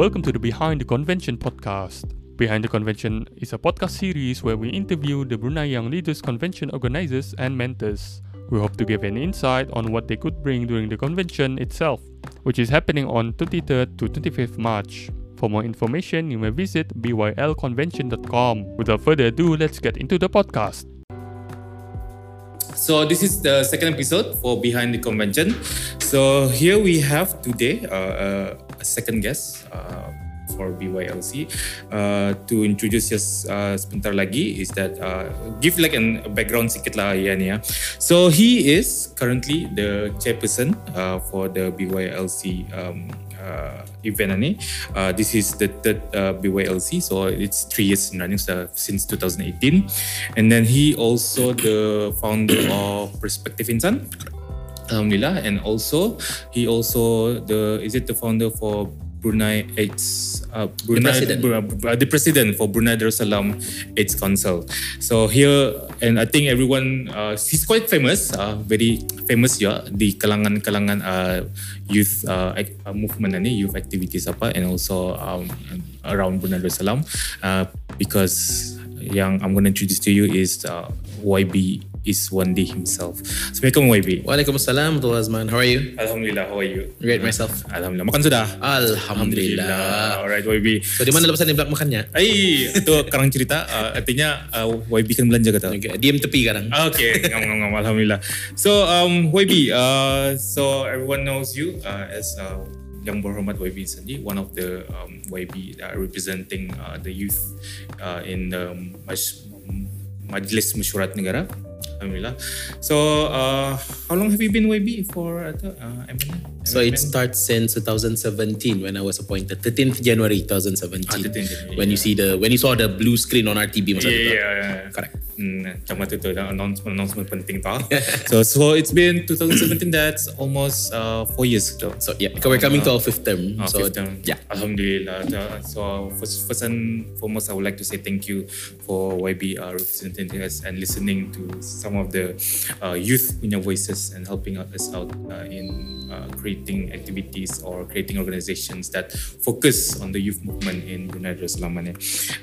Welcome to the Behind the Convention podcast. Behind the Convention is a podcast series where we interview the Brunei Young Leaders Convention organizers and mentors. We hope to give an insight on what they could bring during the convention itself, which is happening on 23rd to 25th March. For more information, you may visit bylconvention.com. Without further ado, let's get into the podcast. So this is the second episode for Behind the Convention. So here we have today uh, uh, a second guest uh, for BYLC. Uh, to introduce us uh, sebentar lagi is that uh, give like a background sikit lah Ian ya. So he is currently the chairperson uh, for the BYLC um, uh, event. Uh, this is the third uh, BYLC, so it's three years in running uh, since 2018. And then he also the founder of Perspective Insan. Alhamdulillah, and also he also the is it the founder for Brunei AIDS uh, Brunei The president. Uh, the president for Brunei Darussalam AIDS Council. So here and I think everyone uh, he's quite famous, uh, very famous ya di kalangan-kalangan uh, youth uh, uh, movement ni, youth activities apa and also um, around Brunei Darussalam uh, because yang I'm going to introduce to you is uh, YB is one day himself. Assalamualaikum YB. Waalaikumsalam, Azman. How are you? Alhamdulillah, how are you? Great myself. Alhamdulillah. Makan sudah? Alhamdulillah. Alright, YB. So di mana lepas ni belak makannya? Ay, itu karang cerita. Uh, artinya uh, YB kan belanja kata. Okay. Diam tepi kadang. Okay, ngam ngam ngam. Alhamdulillah. So um, YB, uh, so everyone knows you uh, as uh, Yang Berhormat YB Sandi, one of the um, YB uh, representing uh, the youth uh, in the Maj- Majlis Mesyuarat Negara. Alhamdulillah. So, uh, how long have you been YB for uh, uh, MMN? So it starts since 2017 when I was appointed. 13th January 2017. Ah, 13th January, when you see the when you saw the blue screen on RTB Yeah, yeah, yeah. Correct. Hmm, macam waktu tu announcement, announcement penting tau. so, so it's been 2017, that's almost uh, four years ago. So yeah, because we're coming to our fifth term. Uh, so fifth term. yeah. Alhamdulillah. Uh, So first, first and foremost, I would like to say thank you for YB uh, representing us and listening to some of the uh, youth voices and helping us out uh, in uh, creating activities or creating organizations that focus on the youth movement in Brunei Darussalam.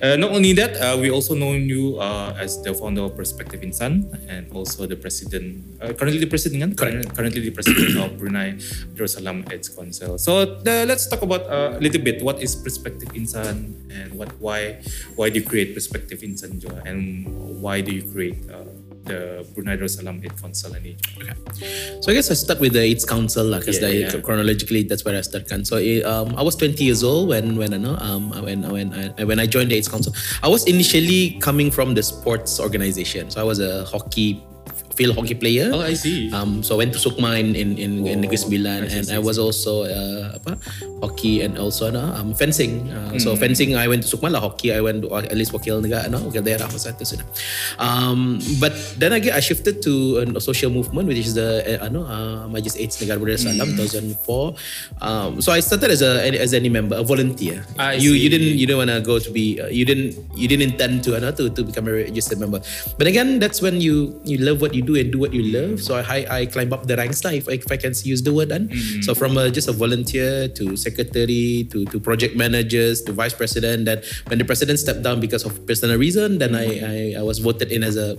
Uh, not only that, uh, we also know you uh, as the founder of Perspective Insan and also the president, uh, currently the president, kan? Correct. currently the president of Brunei Darussalam AIDS Council. So let's talk about uh, a little bit what is Perspective Insan and what why why do you create Perspective Insan and why do you create uh, the Brunei Darussalam AIDS Council ini? So I guess I start with the AIDS Council because Yeah, yeah. chronologically that's where I start kan. So eh, um, I was 20 years old when when I know um when when I when I joined the AIDS Council. I was initially coming from the sports organization. So I was a hockey field hockey player. Oh, I see. Um, so I went to Sukma in in, in, in Negeri Sembilan, and I was also uh, apa hockey and also ano, um, fencing. Uh, So Hmm. fencing I went to Sukma lah. Hockey I went to, uh, at least wakil negara, ano, wakil daerah masa itu sudah. Um, but then again I shifted to a social movement which is the uh, ano uh, Majlis AIDS Negara Berdaya Salam Hmm. 2004. Um, so I started as a as any member, a volunteer. I you see. you didn't you didn't want to go to be uh, you didn't you didn't intend to ano, to to become a registered member. But again that's when you you love what you do and do what you love. So I I climb up the ranks lah if I, if I can use the word then. Mm-hmm. So from a, just a volunteer to secretary to to project managers to vice president. Then when the president stepped down because of personal reason, then I I, I was voted in as a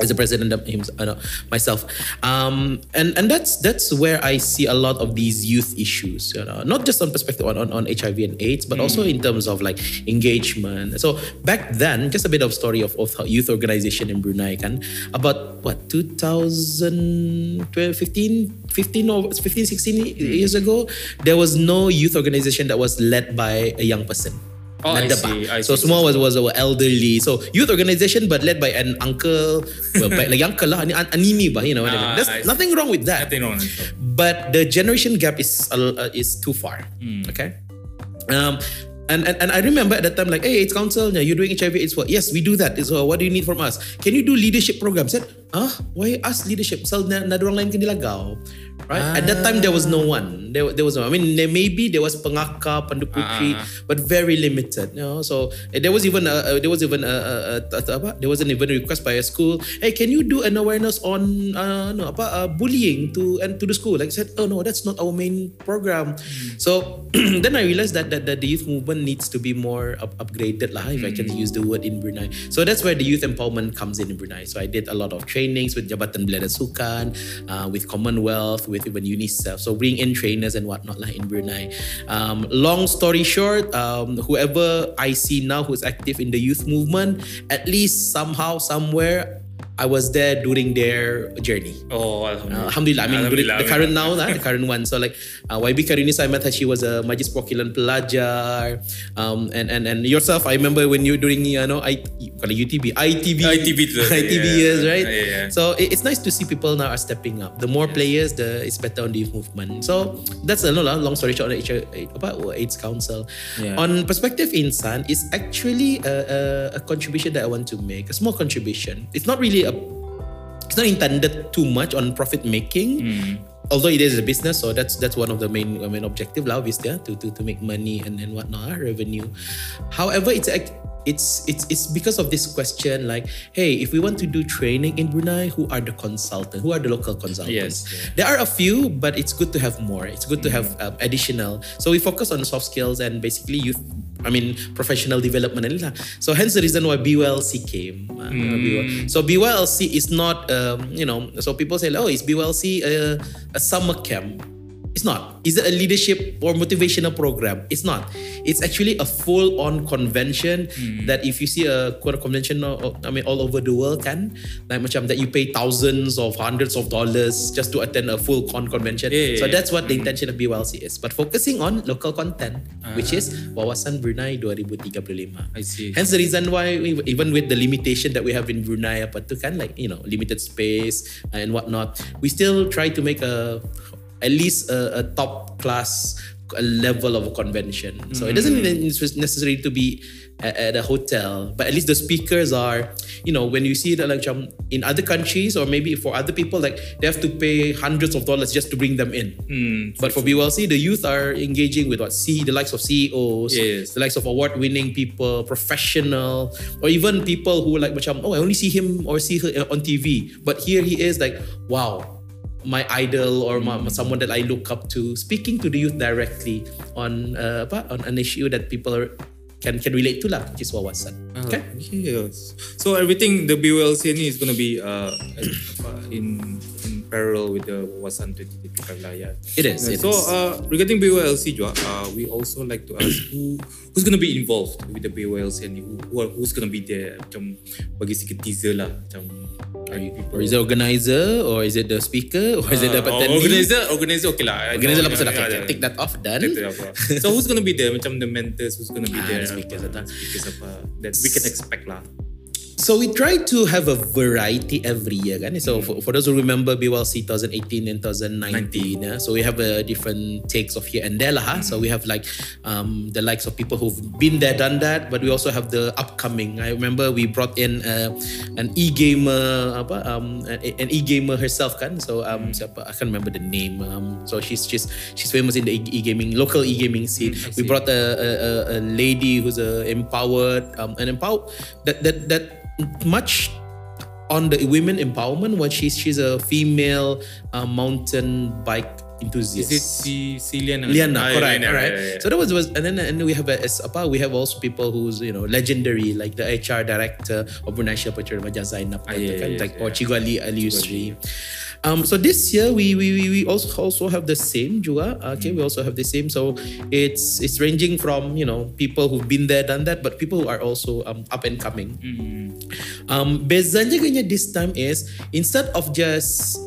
as a president of him, uh, myself, um, and and that's that's where I see a lot of these youth issues, you know, not just on perspective on, on, on HIV and AIDS, but also in terms of like engagement. So back then, just a bit of story of, of youth organization in Brunei, kan, about what 2015, 15 or 15, 16 years ago, there was no youth organization that was led by a young person. Oh, I see. I so see. semua was was our elderly. So youth organization but led by an uncle, well, by like uncle lah, an animi ba, you know what Ah, There's I see. nothing wrong with that. Nothing wrong with that. But the generation gap is uh, is too far. Hmm. Okay. Um, and, and, and I remember at that time, like, hey, it's council, you're doing HIV, it's what? Yes, we do that. So what do you need from us? Can you do leadership programs? I said, ah, why us leadership? So na, na orang lain kena dilagau. Right? At that time there was no one. There, there was no. I mean, there maybe there was pengakar, pandu putri, but very limited. You know, so eh, there was even a, there was even a, a, a, a, apa? There was an even request by a school. Hey, can you do an awareness on uh, no apa uh, bullying to and to the school? Like I said, oh no, that's not our main program. So then I realized that, that that the youth movement needs to be more up, upgraded lah. If I can use the word in Brunei. So that's where the youth empowerment comes in in Brunei. So I did a lot of trainings with Jabatan Belia Sukan, uh, with Commonwealth, with even UNICEF. So bring in trainers and whatnot like in Brunei. Um, long story short, um, whoever I see now who's active in the youth movement, at least somehow, somewhere, I was there during their journey. Oh, Uh, alhamdulillah. Alhamdulillah. I mean, Alhamdulillah, the current now, lah, the current one. So like uh, YB Karini, I met her. She was a Majlis Perwakilan Pelajar. Um, and and and yourself, I remember when you during you know I kalau UTB, ITB, ITB tu. ITB Yeah. years, right? Yeah, yeah. So it, it's nice to see people now are stepping up. The more players, the it's better on the movement. So that's a no. Long story short, on the about AIDS Council. Yeah. On perspective insan is actually a, a, a contribution that I want to make. A small contribution. It's not really a it's not intended too much on profit making. Although it is a business, so that's that's one of the main mean objective lah, obviously, yeah, to, to to make money and and whatnot, ah, revenue. However, it's act- it's it's it's because of this question like, hey, if we want to do training in Brunei, who are the consultants? Who are the local consultants? Yes, yeah. There are a few, but it's good to have more. It's good to have um, additional. So we focus on soft skills and basically youth. I mean, professional development. and. So hence the reason why BYLC came. Uh, BYL. So BYLC is not, um, you know. So people say, oh, is BYLC a, a summer camp? It's not. Is it a leadership or motivational program? It's not. It's actually a full-on convention that if you see a quote convention, uh, uh, I mean, all over the world, kan, like macam that you pay thousands of hundreds of dollars just to attend a full con convention. Yeah, so yeah. that's what the intention of BYLC is. But focusing on local content, which is Wawasan Brunei 2035. I see. Hence the reason why we, even with the limitation that we have in Brunei apa tu kan like you know limited space and whatnot, we still try to make a at least a, a top class level of a convention. So it doesn't necessarily to be at, at a hotel, but at least the speakers are, you know, when you see that like in other countries or maybe for other people, like they have to pay hundreds of dollars just to bring them in. Hmm. But for BYLC, the youth are engaging with what C, the likes of CEOs, Yes. the likes of award-winning people, professional, or even people who like oh, I only see him or see her on TV, but here he is like, wow, my idol or my, someone that I look up to, speaking to the youth directly on uh, apa, on an issue that people are, can can relate to lah, which is wawasan. Okay. Yes. So everything the BYLC ni is going to be uh, in parallel with the Wawasan 2035 lah ya. It is. It so is. uh, regarding BULC juga, uh, we also like to ask who who's going to be involved with the BULC ni? Who, who are, who's going to be there? Macam bagi sikit teaser lah. Macam or is it organizer or is it the speaker or is it the Uh, attendee? organizer, organizer okay lah. Organizer lah pasal yeah, okay, yeah. take that off done. Take that off. so who's gonna be there? Macam the mentors, who's gonna be Ah, there? the speakers datang. Speakers apa that we can expect lah. So we try to have a variety every year kan. So for, for those who remember BYLC 2018 and 2019, yeah, so we have a different takes of here and there lah. ha. So we have like um, the likes of people who've been there, done that, but we also have the upcoming. I remember we brought in uh, an e-gamer, apa, um, an e-gamer herself kan. So um, siapa? I can't remember the name. Um, so she's she's she's famous in the e-gaming local e-gaming scene. I we brought a, a, a- a lady who's uh, empowered, um, an empowered that that that much on the women empowerment. When she's she's a female uh, mountain bike enthusiast. Is it si si Liana? Liana, Ah, correct, Liana, correct. yeah, yeah. So that was, was and then and then we have a, as apa we have also people who's you know legendary like the HR director of Brunei Shepherd Majah Zainab Ah, yeah, kan, yeah, like yeah. or Cigu Ali Ali Yusri. Um, so this year we, we we also also have the same juga. Okay, we also have the same. So it's it's ranging from you know people who've been there done that, but people who are also um, up and coming. Um, bezanya kayaknya this time is instead of just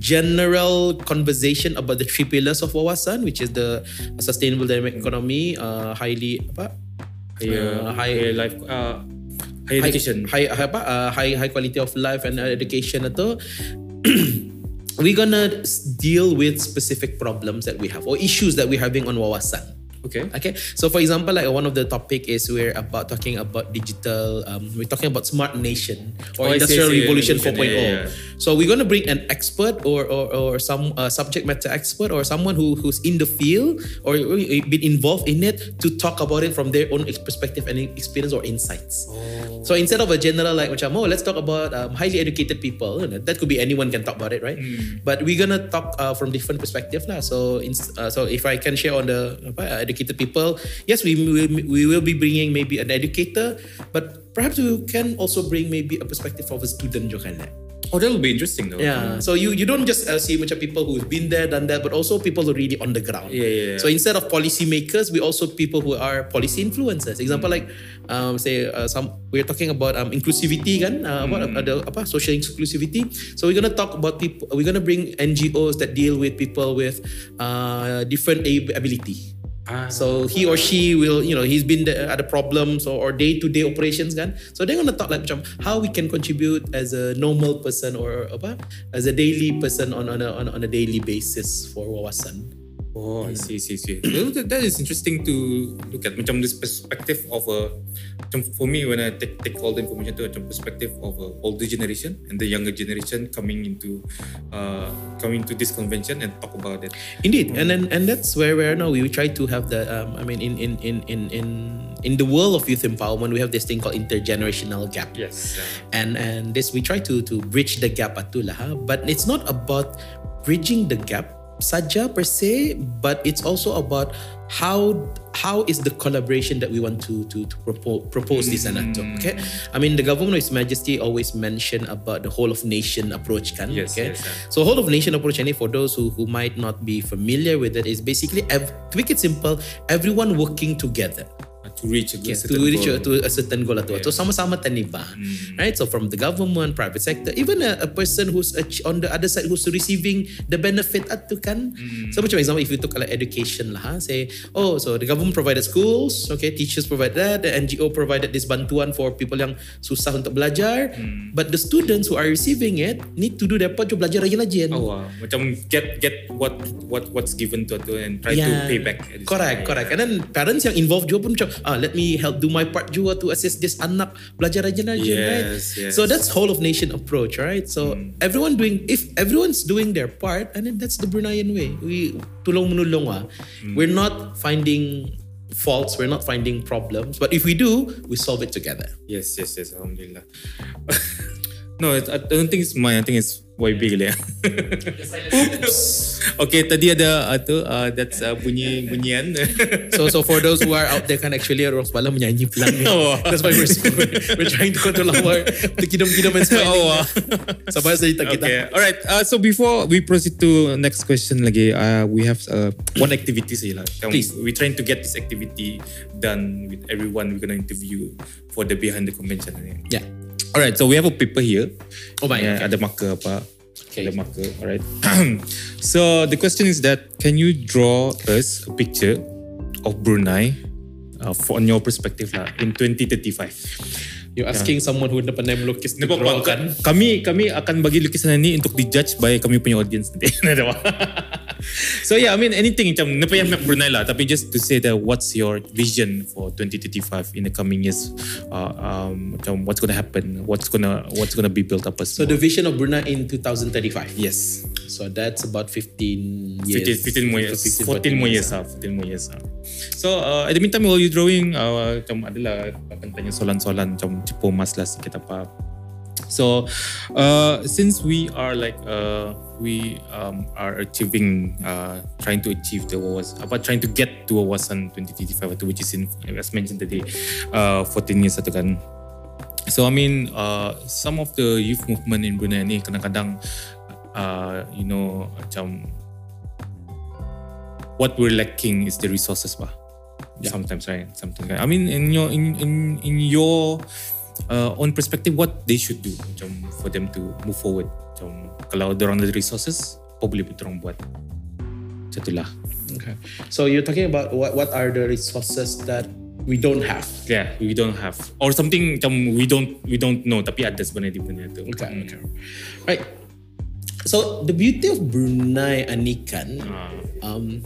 general conversation about the three pillars of wawasan, which is the sustainable dynamic economy, uh, highly apa, Higher, Uh, high- higher life, uh, higher education. high, high apa, uh, high high quality of life and education itu, we're gonna deal with specific problems that we have or issues that we're having on wawasan. Okay. Okay, so for example, like one of the topic is we're about talking about digital. Um, we're talking about smart nation or Oh, I see, industrial see, revolution revolution, 4.0. yeah, yeah. So we're gonna bring an expert or or, or some uh, subject matter expert or someone who who's in the field or been involved in it to talk about it from their own perspective and experience or insights. Oh. So instead of a general like macam, oh let's talk about um, highly educated people, that could be anyone can talk about it, right? Hmm. But we're gonna talk uh, from different perspective lah. So in, uh, so if I can share on the uh, educated people, yes, we will we will be bringing maybe an educator, but perhaps we can also bring maybe a perspective of a student juga kan. Oh, that will be interesting though. Yeah. So you you don't just uh, see macam people who've been there, done that, but also people who are really on the ground. Yeah, yeah, yeah. So instead of policy makers, we also people who are policy influencers. Example like, um, say uh, some we're talking about um, inclusivity kan, uh, what Hmm. ada apa social inclusivity. So we're gonna talk about people. We're gonna bring NGOs that deal with people with uh, different ab- ability. So he or she will, you know, he's been there, ada problems or, or day-to-day operations kan. So they're gonna talk like macam how we can contribute as a normal person or apa, as a daily person on on a on, on a daily basis for wawasan. Oh, I see, see, see. Well, that, that is interesting to look at. Macam this perspective of a, macam for me when I take take all the information to macam perspective of a older generation and the younger generation coming into, uh, coming to this convention and talk about it. Indeed, and then and that's where we're now. We try to have the. Um, I mean, in in in in in in the world of youth empowerment, we have this thing called intergenerational gap. Yes. and and this we try to to bridge the gap atulah but it's not about bridging the gap saja per se but it's also about how how is the collaboration that we want to to, to propose, propose this mm-hmm. and okay? I mean the government of his majesty always mention about the whole of nation approach kan Yes, okay? yes, so whole of nation approach and for those who who might not be familiar with it is basically ev- to make it simple everyone working together to reach a Okay, certain to reach goal. a, to a certain goal atau. So sama-sama taniba. Hmm. Right? So from the government, private sector, even a, a person who's ach- on the other side who's receiving the benefit atu kan. Hmm. So macam example if you took like education lah, ha, say oh so the government provided schools, okay, teachers provided that, the NGO provided this bantuan for people yang susah untuk belajar, Hmm. but the students who are receiving it need to do their part to belajar rajin-rajin. Oh wow. Macam get get what what what's given to tu and try to pay back. Correct, time. correct. And then parents yang involved juga pun macam, ah, let me help do my part juga to assist this anak belajar rajin-rajin, right? Yes, yes. So that's whole of nation approach, right? So everyone doing, if everyone's doing their part, and then that's the Bruneian way. We tulong menulong ah. We're not finding faults, we're not finding problems, but if we do, we solve it together. Yes, yes, yes. Alhamdulillah. no, I don't think it's mine. I think it's YB kali ya. okay, tadi ada uh, tu, uh, that's uh, bunyi bunyian. So so for those who are out there kan actually Rose Bala menyanyi pelan. Oh. That's why we're, we're trying to control our the kidam-kidam and smiling. Oh. Sabar cerita kita. okay, alright. Uh, so before we proceed to next question lagi, uh, we have uh, one activity saja lah. Kan Please. We're trying to get this activity done with everyone we're gonna interview for the behind the convention. Yeah. Alright, so we have a paper here. Oh, baik, Yeah, okay. Ada marker apa. Okay. Ada marker. Alright. so the question is that can you draw us a picture of Brunei uh, from your perspective lah in 2035? You're asking someone who name melukis to draw kan? Kami kami akan bagi lukisan ini untuk dijudge by kami punya audience nanti. So yeah, I mean anything macam apa yang map Brunei lah. Tapi just to say that what's your vision for 2035 in the coming years? Uh, um, macam what's gonna happen? What's gonna what's gonna be built up as So the vision of Brunei in 2035. yes, So that's about 15 years. 15, 15 more years, 15, 14 more years lah, 14 more years lah. So uh, at the meantime while you drawing, uh, macam adalah akan tanya soalan-soalan macam cepu mas lah sikit apa. So uh, since we are like uh, we um, are achieving uh, trying to achieve the was apa trying to get to wawasan 2035 atau which is in as mentioned tadi uh, 14 years satu kan. So I mean uh, some of the youth movement in Brunei ni kadang-kadang uh, you know macam what we're lacking is the resources bah. Sometimes right, sometimes. Right? I mean in your in in in your uh, own perspective, what they should do macam for them to move forward. Macam kalau orang ada resources, apa boleh orang buat? Macam itulah. Okay. So you're talking about what what are the resources that we don't have? Yeah, we don't have or something macam we don't we don't know tapi ada sebenarnya di benda tu. Okay. Hmm. okay. Right. So the beauty of Brunei Anikan, Ah. um,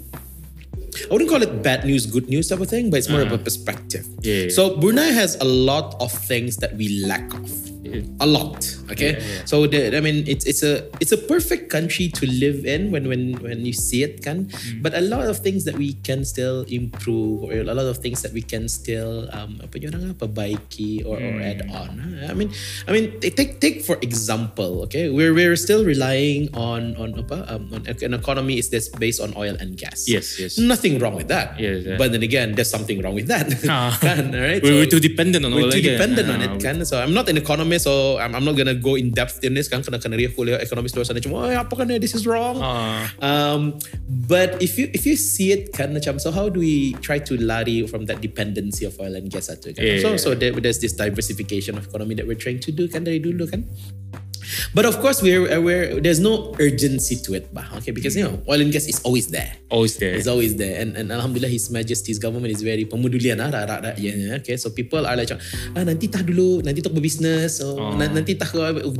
I wouldn't call it bad news, good news type of thing, but it's more of a perspective. Uh-huh. Yeah, yeah. So Brunei has a lot of things that we lack of. A lot. Okay. So the, I mean it's it's a it's a perfect country to live in when when when you see it can. Mm. But a lot of things that we can still improve or a lot of things that we can still um apa orang perbaiki or, or Mm. add on. I mean I mean take take for example, okay? We're we're still relying on on apa um, on an economy is this based on oil and gas. Yes, yes. Nothing wrong with that. Yes, yeah. But then again, there's something wrong with that. Ah. Kan, alright? We're, So- we're too dependent on we're all too again. dependent on Ah, it kan so I'm not an economist so I'm, I'm not gonna go in depth in this kan? Kena kena riak kuliah economist luar sana. Cuma oh, apa kan this is wrong. Ah. um, but if you if you see it kan macam so how do we try to lari from that dependency of oil and gas satu kan? Yeah, so yeah, so there, there's this diversification of economy that we're trying to do kan dari dulu kan but of course we're aware there's no urgency to it bah okay because you know oil and gas is always there Always there. It's always there. And, and Alhamdulillah His Majesty's government is very pemudulian ah, rakyat rakyatnya. Okay, so people are like, ah, nanti tah dulu, nanti tak berbisnes. So, Oh. na- nanti tah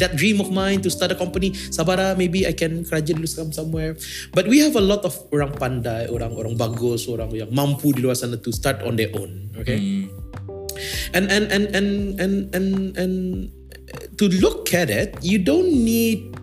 that dream of mine to start a company. Sabar ah, maybe I can kerja dulu some- somewhere. But we have a lot of orang pandai, orang orang bagus, orang yang mampu di luar sana to start on their own. Okay. And and and and and and and to look at it, you don't need.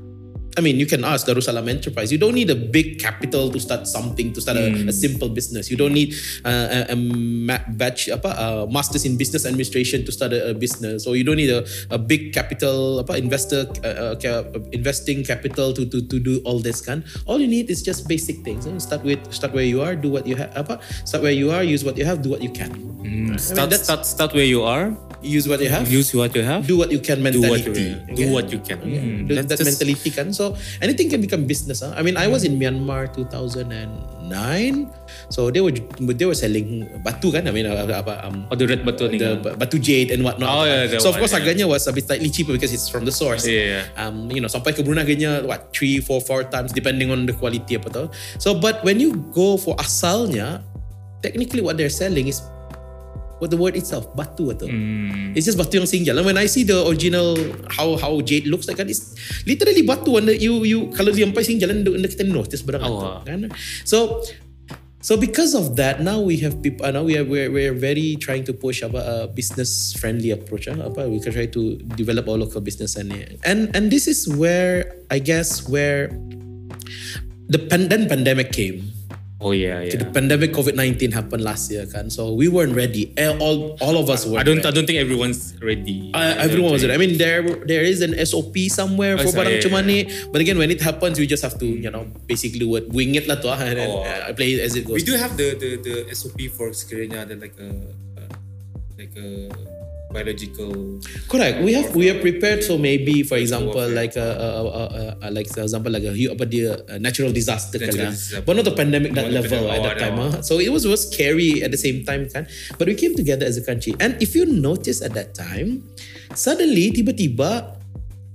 I mean, you can ask Darussalam Enterprise. You don't need a big capital to start something, to start a, a simple business. You don't need uh, a, a batch, apa, uh, masters in business administration to start a, a business, or you don't need a, a big capital, apa, investor, uh, uh, investing capital to, to to do all this. Kan? All you need is just basic things. eh? Start with start where you are, do what you have, apa, start where you are, use what you have, do what you can. Mm, start, that's- start, start where you are. Use what you have, Use what you have. do what you can do what mentality. you, do what you can. Mm, That, that just- mentality kan. So anything can become business. Huh? I mean, I was in Myanmar 2009. So they were they were selling batu kan. I mean, uh, apa um, Oh, the red button. the batu jade and whatnot. Oh, yeah, so of one, course yeah. harganya was a bit slightly cheaper because it's from the source. Yeah, yeah. Um, you know, sampai ke Brunei harganya what three, four, four times depending on the quality apa tau. So but when you go for asalnya, technically what they're selling is what the word itself batu atau. Mm. It's just batu yang singgah. And when I see the original how how jade looks like kan, it's literally batu and you you kalau dia sampai singgah dan anda kita notice barang Oh, itu kan. So so because of that now we have people uh, now we are we're, we're very trying to push apa a business friendly approach apa we can try to develop our local business and and and this is where I guess where the pandemic pandemic came Oh yeah, yeah. the pandemic COVID-19 happened last year kan so we weren't ready all all of us were I don't I don't think everyone's ready. Uh, everyone was ready. I mean, there there is an SOP somewhere Oh, for barang yeah, macam yeah. But again, when it happens, you just have to, you know, basically what wing it lah tu ah, and then Oh. uh, play it as it goes. We do have the the the SOP for sekiranya ada like a, a like a biological. Correct. We have we are prepared. So maybe, for example, warfare. like a, a, a, a, a like for example, like uh, a dia a natural disaster Natural kan, disaster. but not a pandemic that level at Oh, that time. know. ah. So it was was scary at the same time kan. But we came together as a country, and if you notice at that time, suddenly tiba-tiba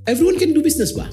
everyone can do business bah.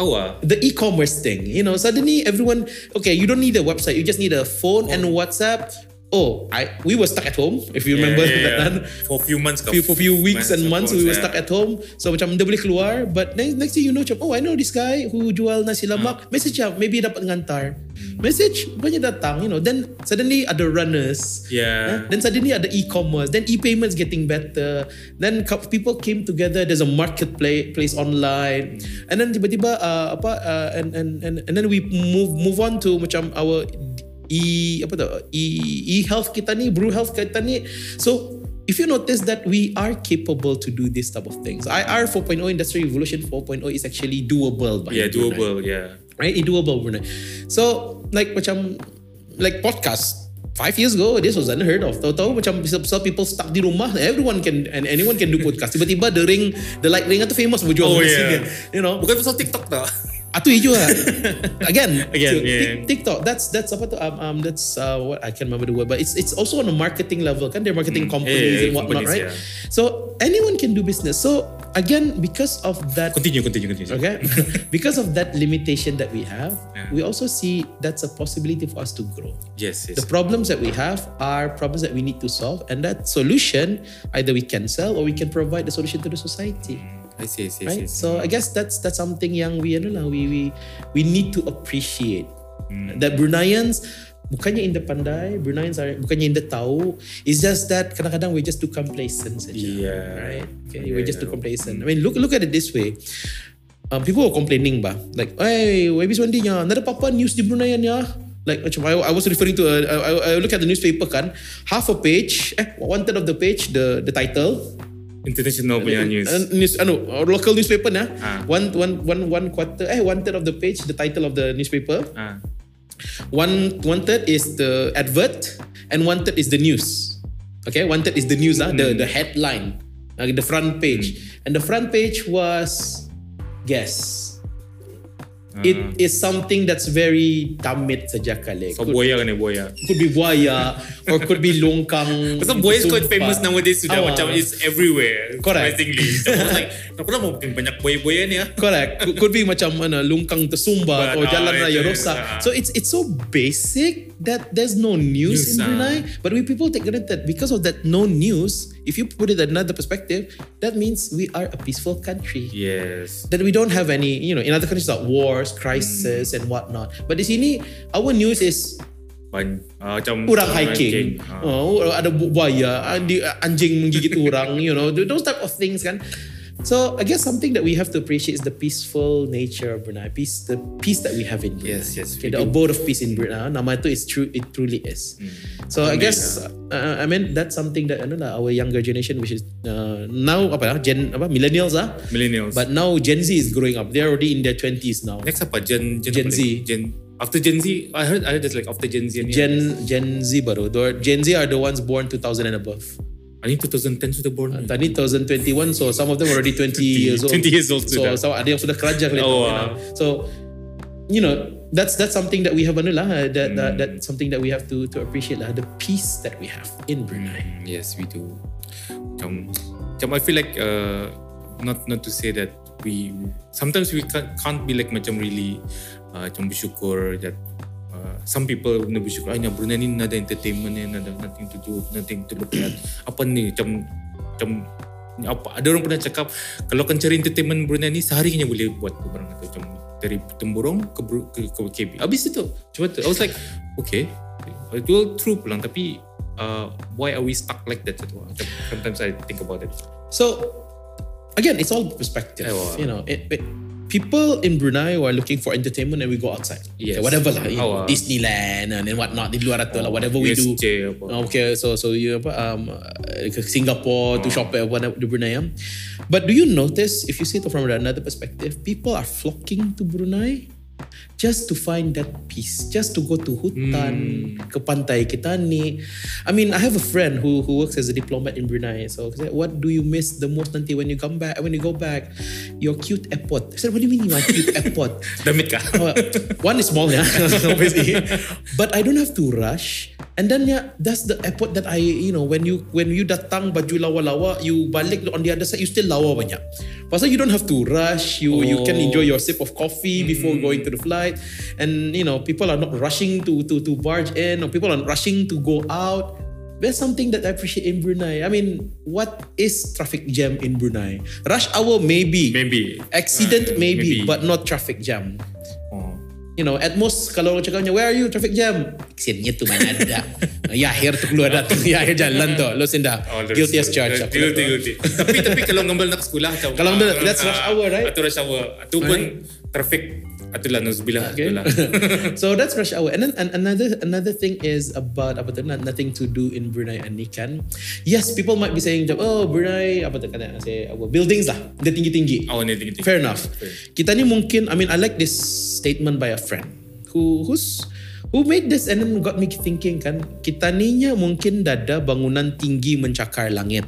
Oh, ah. the e-commerce thing. You know, suddenly everyone okay, you don't need a website, you just need a phone and oh. WhatsApp. Oh, I we were stuck at home. If you remember yeah, that yeah. time. for a few months. Few, for few weeks and months course, we were yeah. stuck at home. So macam dia boleh keluar, but next, next thing you know, macam, oh I know this guy who jual nasi lemak. Message siya, maybe dapat ngantar. Message, banyak datang, you know. Then suddenly ada runners. Yeah. Then suddenly ada e-commerce. Then e-payments getting better. Then people came together. There's a marketplace place online. And then tiba-tiba uh, apa uh, and, and and and then we move move on to macam our e apa tu e e health kita ni, brew health kita ni. So if you notice that we are capable to do this type of things. IR 4.0 Industry Revolution 4.0 is actually doable. by Yeah, Brunei doable. Yeah. right? It doable Brunei. So like macam like podcast five years ago this was unheard of. Tahu-tahu macam some some people stuck di rumah, everyone can and anyone can do podcast. Tiba-tiba the ring, the light ring itu famous berjual Oh, yeah. sini. You know, Bukan pasal TikTok tau. Atu hijau lah. Again, Again, so, yeah. TikTok. That's that's apa tu? Um, um that's uh, what I can't remember the word, but it's it's also on a marketing level. Kan they're marketing companies Mm. yeah, and whatnot, companies, right? yeah. So anyone can do business. So again, because of that Continue, continue, continue. Okay. because of that limitation that we have, Yeah. we also see that's a possibility for us to grow. Yes, yes. The problems that we have are problems that we need to solve, and that solution either we can sell or we can provide the solution to the society. I see, I see, I Right. see. So I guess that's that's something young we ano lang, we we we need to appreciate That Bruneians bukannya indah pandai, Bruneians are bukannya indah tahu. It's just that kadang-kadang we're just too complacent saja. Yeah. Right? Okay, Yeah. we're just too complacent. I mean, look look at it this way. Um, people were complaining bah, like, hey, Wabi Swandinya, nada apa news di Brunei ya. Like macam I, I was referring to, uh, I, I look at the newspaper kan, half a page, eh, one third of the page, the the title, International punya news. Uh, news, anu, uh, local newspaper na. Ah. One, one, one, one quarter, eh, one third of the page, the title of the newspaper. Ah. One, one third is the advert, and one third is the news. Okay, one third is the news, ah, the the headline, uh, the front page, and the front page was, guess. It is something that's very damit saja kali. So Could, buaya kan ya buaya. could be buaya or could be longkang. Pasal buaya is quite famous nowadays sudah macam it's everywhere. Correct. Surprisingly. So, I was like, nak pernah mau banyak buaya-buaya ni ah. Correct. Could, could be macam mana lungkang tersumbat But, or ah, jalan raya itu, rosak. ah. So it's it's so basic that there's no news, News, in ah. Brunei. But we people take granted because of that no news. If you put it another perspective, that means we are a peaceful country. Yes. That we don't have any, you know, in other countries like wars, crisis, and whatnot. But di sini, our news is Ban, ah, macam orang hiking. Ah. Oh, ada bu- buaya, anjing menggigit orang, you know, those type of things kan. So I guess something that we have to appreciate is the peaceful nature of Brunei, peace, the peace that we have in Brunei. Yes, yes, Okay, the do. abode of peace in Brunei. Nama itu is true, it truly is. So I guess, uh, I mean that's something that ano lah, our younger generation, which is uh, now apa lah, Gen apa millennials ah, Millennials. but now Gen Z is growing up. They're already in their twenties now. Next apa? Gen Gen, Gen apa Z. Gen after Gen Z, I heard I heard there's like after Gen Z. Gen Gen Z baru. The- Gen Z are the ones born 2000 and above. I think 2010 sudah born. ni. Tadi 2021 so some of them already 20 years old 20 years old so, sudah. so ada yang sudah kerja Oh, you know. wow. so you know that's that's something that we have anu lah that, Hmm. that that's something that we have to to appreciate lah the peace that we have in Brunei Mm, yes, we do. Macam, macam I feel like uh, not not to say that we sometimes we can't, can't be like macam really uh, macam bersyukur that uh, some people na bersyukur ay Brunei ni nada entertainment ni nada nothing to do nothing to look at. Apa ni? Macam macam apa ada orang pernah cakap kalau kan cari entertainment Brunei ni sehari hanya boleh buat tu barang tu. Macam dari temburong ke, ke, ke KB habis itu cuma tu. I was like okay it will true pulang. Tapi uh, why are we stuck like that? Sometimes I think about it. So again it's all perspective Ewa. you know it, it, people in Brunei who are looking for entertainment and we go outside Yes. okay, whatever lah you know, Ewa. Disneyland and then whatnot di luar itu lah whatever we do. Okay, so so you apa um uh, ke Singapore to Oh. shop at one di Brunei. But do you notice if you see it from another perspective, people are flocking to Brunei just to find that peace, just to go to hutan, Hmm. ke pantai kita ni. I mean, I have a friend who who works as a diplomat in Brunei. So what do you miss the most nanti when you come back? When you go back, your cute airport. I said, what do you mean my cute airport? Damit ka? Uh, one is small, yeah, obviously. But I don't have to rush. And then yeah, that's the airport that I, you know, when you when you datang baju lawa-lawa, you balik on the other side, you still lawa banyak. Pasal you don't have to rush. You you can Oh. enjoy your sip of coffee before going to the flight, and you know people are not rushing to to to barge in, or people are rushing to go out. That's something that I appreciate in Brunei. I mean, what is traffic jam in Brunei? Rush hour maybe, Maybe. accident Uh, maybe, maybe. but not traffic jam. You know, at most kalau orang cakapnya, where are you? Traffic jam. Accidentnya tu mana ada. ya akhir tu keluar tu. Ya akhir jalan tu. Lo sinda. Oh, guilty as charged. Guilty, guilty. tapi tapi kalau ngambil nak sekolah Kalau ngambil, ah, that's ah, rush hour, right? Itu rush hour. Itu pun traffic. Itulah nauzubillah. Okay. So that's rush hour. And then and another another thing is about apa tu? not- Nothing to do in Brunei and Nikan. Yes, people might be saying, oh Brunei apa tu kata say our buildings lah, dia tinggi tinggi. Awak ni tinggi-tinggi. Fair enough. Kita ni mungkin, I mean, I like this statement by a friend who who's who made this and then got me thinking kan, kita ni nya mungkin dada bangunan tinggi mencakar langit.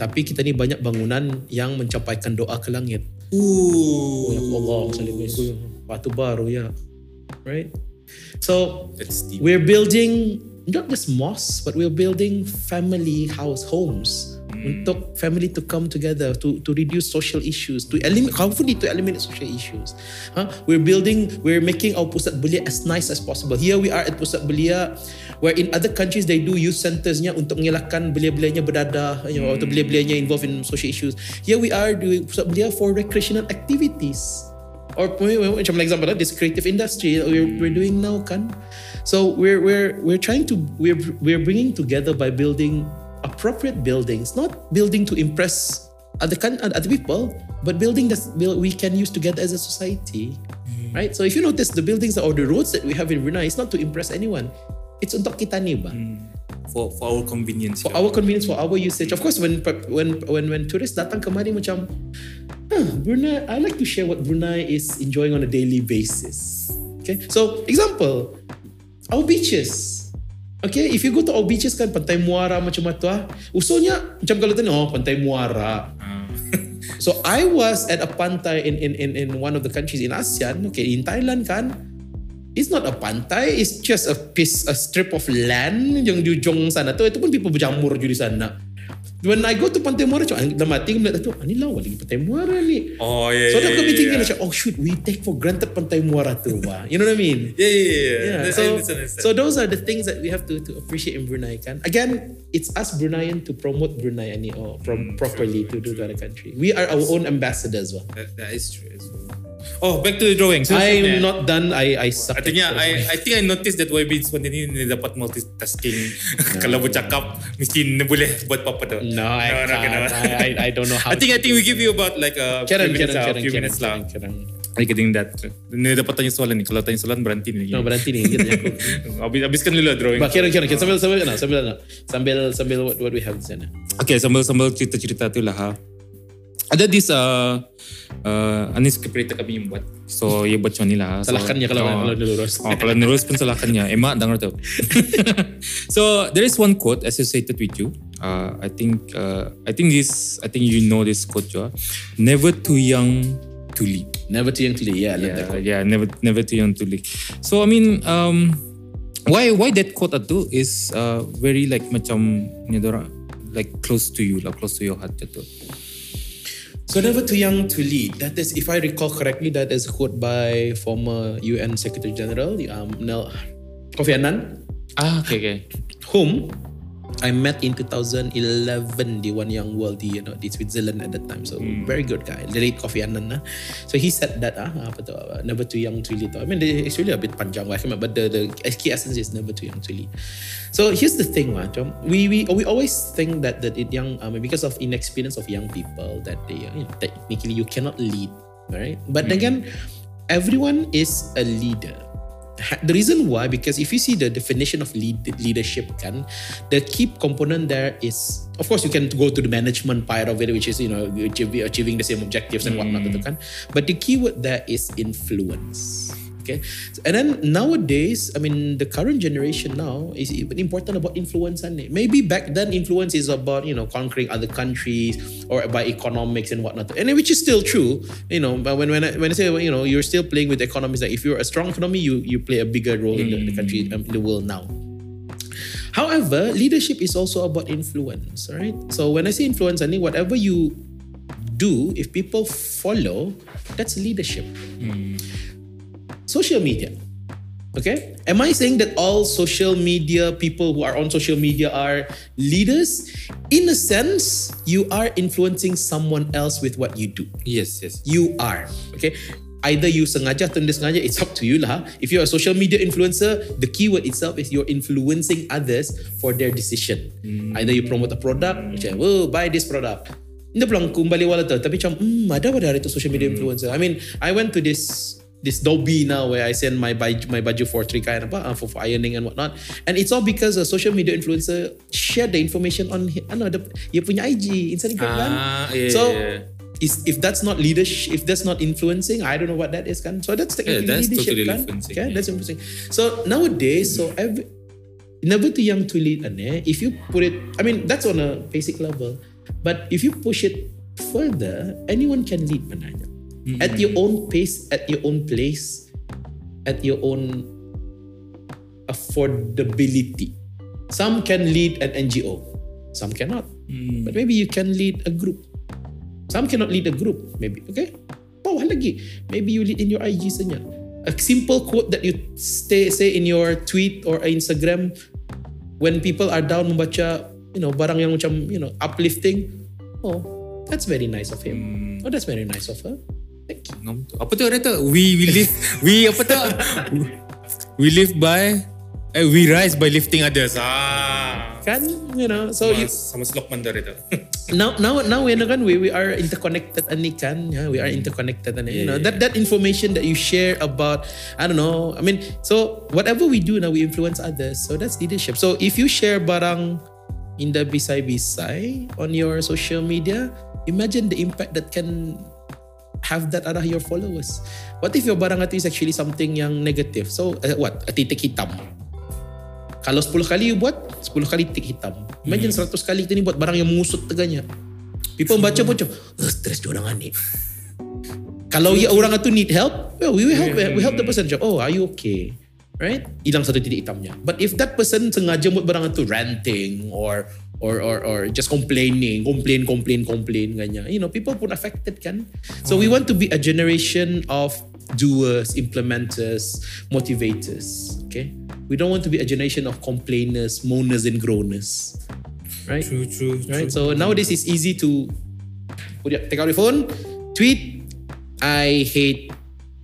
Tapi kita ni banyak bangunan yang mencapaikan doa ke langit. Oh, ya Allah, sallallahu batu baru ya. Right? So, That's deep. we're building not just mosques, but we're building family house homes mm. untuk family to come together to to reduce social issues, to eliminate hopefully to eliminate social issues. Huh? We're building, we're making our pusat belia as nice as possible. Here we are at pusat belia, where in other countries they do youth centersnya untuk mengelakkan belia-belianya berdadah, you know, atau hmm. belia-belianya involved in social issues. Here we are doing pusat belia for recreational activities. or macam example this creative industry we're, hmm. we're doing now kan. So we're we're we're trying to we're we're bringing together by building appropriate buildings, not building to impress other other people, but building that we can use together as a society, hmm. right? So if you notice the buildings or the roads that we have in Brunei, it's not to impress anyone. It's untuk kita ni ba. For for our convenience. For our convenience, for our usage. Of course, when when when when tourists datang kemari macam, huh, Brunei. I like to share what Brunei is enjoying on a daily basis. Okay, so example, our beaches. Okay, if you go to our beaches kan, Pantai Muara macam tu ah. Usulnya macam kalau tanya, oh Pantai Muara. Ah. So I was at a pantai in in in in one of the countries in ASEAN. Okay, in Thailand kan, it's not a pantai, it's just a piece, a strip of land yang di ujung sana tu. Itu pun people berjamur je di sana. When I go to Pantai Muara, macam dalam hati melihat tu, ah, ni lawa lagi Pantai Muara ni. Oh yeah. So yeah, yeah, aku yeah, thinking yeah. macam, oh shoot, we take for granted Pantai Muara tu. Wah. You know what I mean? Yeah, yeah, yeah. Yeah. So, I understand, understand. so those are the things that we have to, to appreciate in Brunei. Kan? Again, it's us Bruneian to promote Brunei ani or from Mm, properly to do to other country. We are our own ambassadors. Wah. That, that is true. as well. Oh, back to the drawing. So, I'm yeah. not done. I I suck. Yeah, I I think I noticed that YB spontaneity ni dapat multitasking. Kalau bercakap mesti dia boleh buat apa-apa tu. No, I no, can't. cannot. I, I, I don't know how. I think I think we give you about like a Karen, few Karen, minutes lah, Karen, few Karen, minutes lah. Karen, Karen. I getting that. Ni dapat tanya soalan ni. Kalau tanya soalan berhenti ni. No, berhenti ni. Kita tanya aku. Habis, habiskan dulu lah drawing. Bah, Karen, Karen, Karen. Sambil, sambil, no, sambil, no. sambil, sambil what, what we have di sana. Okay, sambil sambil cerita-cerita tu lah ha. Ada this uh, uh, Anis scriptwriter kami yang buat. So, ia buat macam ni lah. So, Salahkan niya kalau, oh. kalau dia lurus. Oh, kalau nurus pun salahkan niya. Emak dengar tu. so there is one quote associated with you. Uh, I think uh, I think this I think you know this quote juga. Never too young to lead. Never too young to lead. Yeah, yeah. Yeah, yeah, never never too young to lead. So I mean, um, why why that quote atu is uh, very like macam ni like close to you lah, close to your heart tu. So never too young to lead. That is, if I recall correctly, that is a quote by former UN Secretary General um, Nel Kofi Annan, Ah, okay, okay. whom I met in 2011 the One Young World di you know di Switzerland at that time. So very good guy, the late Kofi Annan. Nah. So he said that ah apa tu uh, never too young to lead. I mean it's really a bit panjang, like, but the the key essence is never too young to lead. So here's the thing, macam we we we always think that that it young um, because of inexperience of young people that they uh, you know technically you cannot lead, right? But again, everyone is a leader. The reason why, because if you see the definition of lead, leadership, can the key component there is, of course, you can go to the management part of it, which is you know achieving, achieving the same objectives and whatnot, hmm. gitu kan. But the keyword there is influence. Okay, and then nowadays, I mean, the current generation now is even important about influence, and maybe back then influence is about you know conquering other countries or by economics and whatnot, and which is still true, you know. But when when I, when I say you know you're still playing with economies, like if you're a strong economy, you you play a bigger role in the, the country, um, in the world now. However, leadership is also about influence, right? So when I say influence, I mean whatever you do, if people follow, that's leadership. Social media. Okay? Am I saying that all social media people who are on social media are leaders? In a sense, you are influencing someone else with what you do. Yes, yes. You are. Okay? Either you sengaja atau tidak sengaja, it's up to you lah. If you're a social media influencer, the keyword itself is you're influencing others for their decision. Either you promote a product, macam, oh, buy this product. Dia bilang kembali wala tu. Tapi macam, hmm, ada pada hari tu social media influencer. I mean, I went to this this Dobby now where I send my baju, my baju for three kind apa uh, for, for ironing and whatnot. And it's all because a social media influencer shared the information on ano the dia punya IG Instagram kan? Ah, yeah, so yeah. is if that's not leadership if that's not influencing I don't know what that is kan? So that's technically that's leadership totally kan? influencing, okay yeah. that's influencing. So nowadays so every never too young to lead ane. If you put it I mean that's on a basic level. But if you push it further anyone can lead sebenarnya at your own pace at your own place at your own affordability. Some can lead an NGO some cannot. Mm. But maybe you can lead a group. Some cannot lead a group. Maybe okay? Bawah lagi? Maybe you lead in your IG saja a simple quote that you stay say in your tweet or Instagram when people are down membaca you know barang yang macam you know uplifting oh that's very nice of him. Mm. Oh that's very nice of her Tu. Apa tu ada tu? We we live we apa tu? we live by eh, we rise by lifting others. Ah. Kan, you know. So you, sama Slokman dari tu. now now now we kan we, we are interconnected ani kan yeah, we are interconnected ani you know that that information that you share about i don't know i mean so whatever we do now we influence others so that's leadership so if you share barang in the bisai bisai on your social media imagine the impact that can have that arah your followers. What if your barang itu is actually something yang negative? So uh, what? A titik hitam. Kalau 10 kali you buat 10 kali tik hitam. Imagine Hmm. 100 kali kita ni buat barang yang mengusut teganya. People baca pun macam "Eh, stress dia orang ni. Kalau ya orang itu need help well, we will help we help the person. macam oh are you okay right? Hilang satu titik hitamnya. But if that person sengaja buat barang itu ranting or or or or just complaining complain complain complain ganyan you know people pun affected kan? So we want to be a generation of doers implementers motivators okay? We don't want to be a generation of complainers moaners and groaners right? True, true, right? so nowadays it's easy to put take out your phone tweet i hate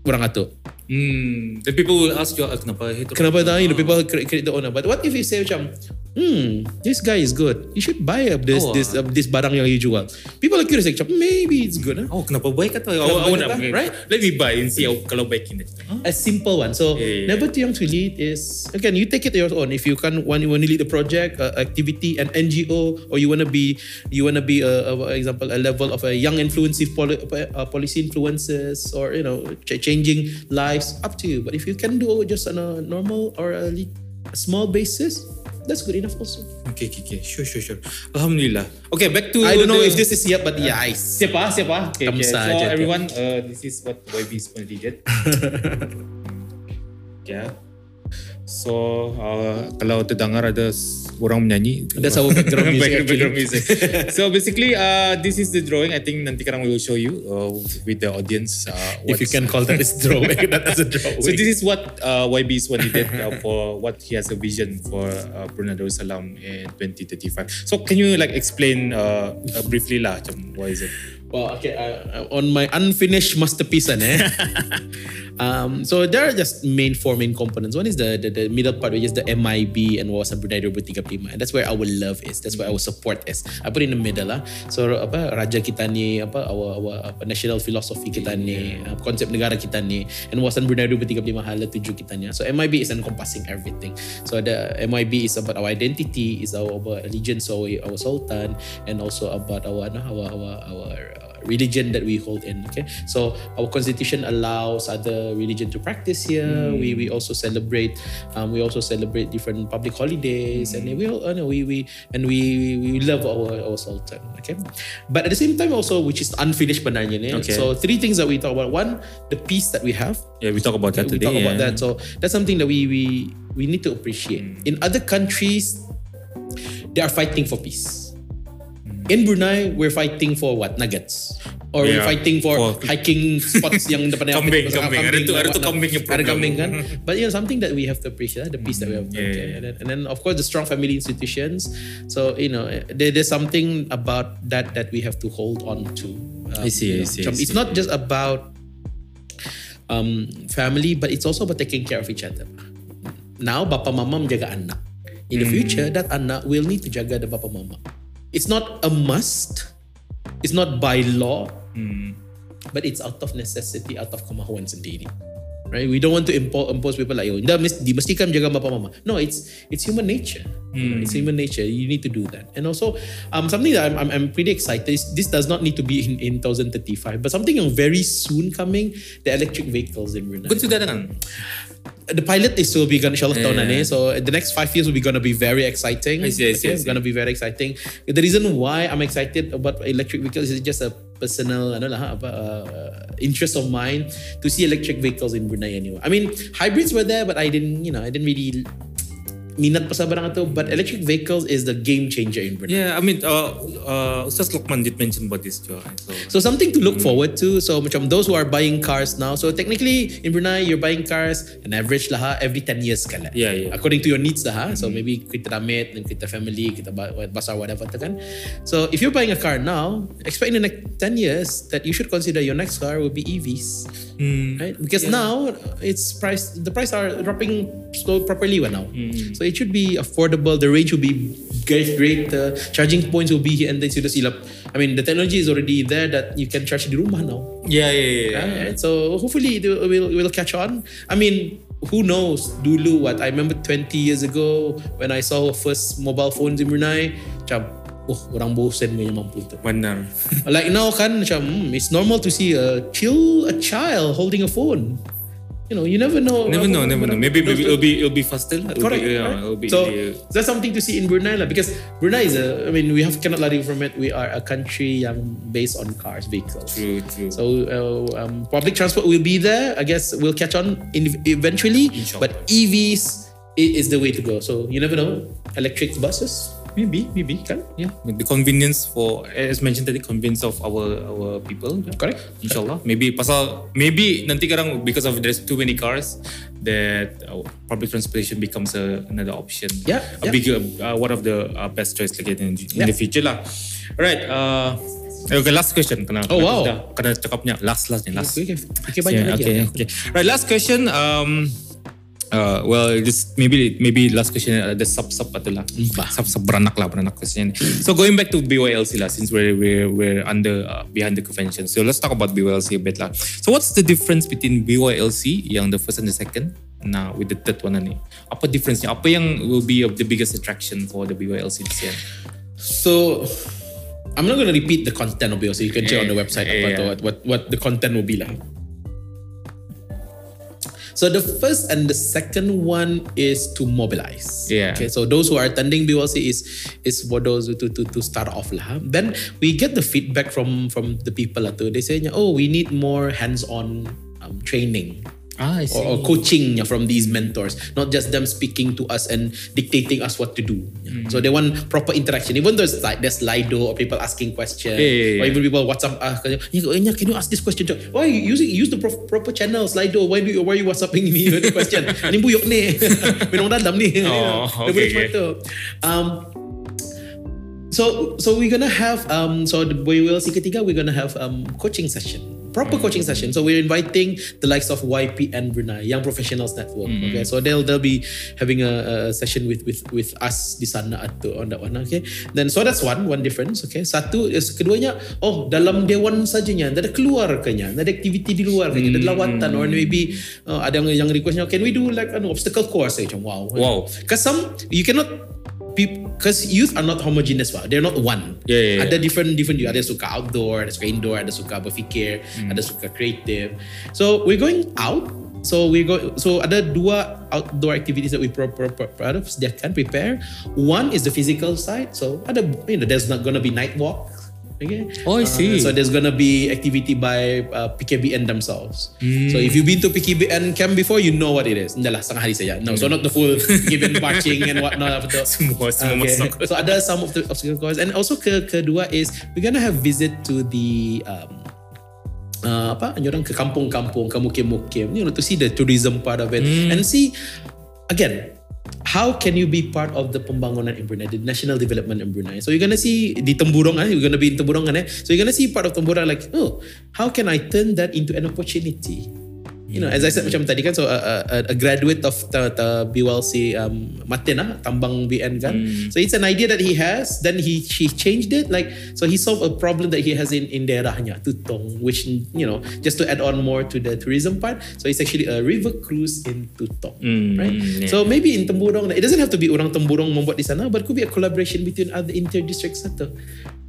orang atuk Hmm. Then people will ask you, ah, kenapa hate Kenapa tu?" tak? You know, people create, create the owner. But what if you say macam, hmm, this guy is good. You should buy up this Oh, this uh, this barang yang you jual. People are curious like, maybe it's good. Huh? Oh, kenapa baik? Kenapa Oh, oh, baik right? Let me buy and see how, kalau baikin dia. Huh? A simple one. So Yeah, yeah, never too young to lead is again you take it to your own. If you can when you want to lead a project, uh, activity, an NGO, or you want to be you want to be a, a example a level of a young influencing poli- uh, policy influences or you know ch- changing lives up to you. But if you can do it just on a normal or a, a small basis, that's good enough also. Okay, okay, okay. Sure, sure, sure. Alhamdulillah. Okay, back to I don't know the- if this is yet, but yeah, I Siapa? Siapa? Okay, okay. So saja, everyone, uh, this is what YB is going to get. yeah. So uh, kalau terdengar ada orang menyanyi, That's our background music, Background music. so basically, uh, this is the drawing. I think nanti karang will show you uh, with the audience. Uh, if you can call that is drawing, that is a drawing. So this is what uh, YB is what he did uh, for what he has a vision for uh, Brunei Darussalam in 2035. So can you like explain uh, uh, briefly lah, macam what is it? Well, okay. Uh, on my unfinished masterpiece, eh? Um, so there are just main four main components. One is the the, the middle part, which is the MIB and Wawasan Brunei 2035. And that's where our love is. That's where our support is. I put in the middle lah. So apa raja kita ni, apa our our apa, national philosophy kita ni, uh, konsep negara kita ni, and Wawasan Brunei 2035 hala tuju kita ni. So MIB is encompassing everything. So the MIB is about our identity, is our, our allegiance our, our sultan, and also about our our our our uh, religion that we hold in. Okay, so our constitution allows other religion to practice here. We we also celebrate, um, we also celebrate different public holidays, and we all uh, no, we we and we we love our our sultan. Okay, but at the same time also, which is unfinished benarnya ni. Okay. So three things that we talk about. One, the peace that we have Yeah, we talk about that we today. talk about yeah. that. So that's something that we we we need to appreciate. In other countries, they are fighting for peace. In Brunei, we're fighting for what nuggets, or we're fighting for, for- hiking spots yang depan Kambing, kambing. Ada tu- ada tu kambing yang Ada kambing kan. But you know something that we have to appreciate, the peace that we have. Yeah, okay. yeah, And, then, and then of course the strong family institutions. So you know there, there's something about that that we have to hold on to. Um, I see, you I see, I It's not just about um, family, but it's also about taking care of each other. Now, bapa mama menjaga anak. In the future, that anak will need to jaga the bapa mama. It's not a must. It's not by law, but it's out of necessity, out of kemahuan sendiri. Right? We don't want to impo- impose people like, oh, dah mesti, di- mestikan menjaga bapa mama. No, it's it's human nature. You know, It's human nature. You need to do that. And also, um, something that I'm, I'm, I'm pretty excited is this does not need to be in, in 2035, but something yang very soon coming, the electric vehicles in Brunei Kau sudah dengan? The pilot is still be gonna inshallah Yeah. tahun. So the next five years will be gonna be very exciting. I see, I see, I It's gonna be very exciting. The reason why I'm excited about electric vehicles is just a personal, ano lah, apa, uh, interest of mine to see electric vehicles in Brunei anyway. I mean, hybrids were there, but I didn't, you know, I didn't really minat pasal barang itu, but electric vehicles is the game changer in Brunei. Yeah, I mean, uh, uh, Ustaz Lokman did mention about this too. So, So something to look forward to. So macam those who are buying cars now. So technically in Brunei, you're buying cars an average lah every 10 years sekali. Yeah, yeah. According to your needs lah ha. So maybe kita damit, dan kita family, kita ba- basar whatever kan. So if you're buying a car now, expect in the next 10 years that you should consider your next car will be EVs. Hmm. Right? Because now it's price the price are dropping slow properly right now. So it should be affordable. The range will be great. great uh, charging points will be here and then sudah silap. I mean the technology is already there that you can charge di rumah now. yeah, yeah, yeah. yeah. Right? So hopefully it will, will will catch on. I mean who knows dulu what I remember 20 years ago when I saw first mobile phones in Brunei macam oh orang bosen punya mampu tu. Benar. Like now kan macam hmm, it's normal to see a chill a child holding a phone. You know, you never know. Never know, never know. Maybe, maybe it'll be it'll be faster. It'll Correct. Be, yeah, correct. it'll be, so yeah. that's something to see in Brunei lah because Brunei is a. I mean, we have cannot lari from it. We are a country yang based on cars, vehicles. True, true. So uh, um, public transport will be there. I guess we'll catch on in, eventually. But EVs is the way to go. So you never know. Electric buses, maybe, maybe kan? yeah, the convenience for as mentioned tadi, convenience of our our people. Correct. Inshallah. Maybe pasal maybe nanti kadang because of there's too many cars that uh, public transportation becomes a, another option. Yeah, A yeah. bigger uh, one of the uh, best choice like in, in Yeah. the future lah. Alright. Uh, okay, last question. Kena, Oh, wow. Kena, kena cakapnya last last ni last. Okay, okay, banyak Yeah, lagi. okay, okay. Right, last question. Um, uh, well, this maybe maybe last question uh, the sub sub lah. Sub sub beranak lah beranak question. So going back to BYLC lah, since we're we're, we're under uh, behind the convention. So let's talk about BYLC a bit lah. So what's the difference between BYLC yang the first and the second? Now with the third one ni. Apa difference-nya? Apa yang will be of the biggest attraction for the BYLC this year? So I'm not going to repeat the content of. So you can check on the website apa Yeah. tu, what, what what the content will be lah. So the first and the second one is to mobilize. Yeah. Okay. So those who are attending BOLC is is for those to to to start off lah. Then we get the feedback from from the people lah tu. They say, oh, we need more hands-on um, training Ah, I see. or, or coaching from these mentors, not just them speaking to us and dictating us what to do. Mm-hmm. So they want proper interaction. Even though it's like there's Slido or people asking questions, Yeah, yeah, yeah. or even people WhatsApp us, "Eh, can you ask this question? Why are you using use the pro- proper channels Slido? Why do you, why are you WhatsApping me the question? Ni buyok ni, minum dalam ni. Oh, okay, okay. Um, so so we're gonna have um so the we will see ketiga we're gonna have um coaching session proper coaching session. So we're inviting the likes of YPN Brunei Young Professionals Network okay? So they'll they'll be having a, a session with with with us di sana atau on that one okay? Then so that's one one difference okay? Satu is keduanya oh dalam dewan sajanya ada keluar kanya ada aktiviti di luar kanya ada lawatan or maybe uh, ada yang yang requestnya can we do like an obstacle course? Macam wow. Wow. because some you cannot because youth are not homogeneous pak. They're not one. Yeah, yeah, yeah. Ada different different Ada suka outdoor, ada suka indoor, ada suka berfikir, Hmm. ada suka creative. So we're going out. So we go. So ada dua outdoor activities that we pro, pro, pro, pro, sediakan prepare. One is the physical side. So ada you know there's not gonna be night walk. Okay. Oh, I see. so there's gonna be activity by uh, PKBN themselves. Hmm. So if you've been to PKBN camp before, you know what it is. Dah lah setengah hari saja. No, so not the full PKBN marching and whatnot. Apa tu. Semua semua Okay. masuk. So ada some of the obstacle course and also ke kedua is we're gonna have visit to the um, uh, apa orang ke kampung-kampung ke mukim-mukim you know to see the tourism part of it and see again how can you be part of the pembangunan in Brunei, the national development in Brunei? So you're gonna see di Temburong, eh? you're gonna be in Temburong, eh? So you're gonna see part of Temburong like, oh, how can I turn that into an opportunity? You know, as I said macam tadi kan, so a, a, a graduate of the, the BWLC um, Matin ah, Tambang BN kan. So it's an idea that he has, then he he changed it like so he solved a problem that he has in in daerahnya Tutong, which you know just to add on more to the tourism part. So it's actually a river cruise in Tutong, right? yeah. So maybe in Temburong, it doesn't have to be orang Temburong membuat di sana, but could be a collaboration between other inter districts atau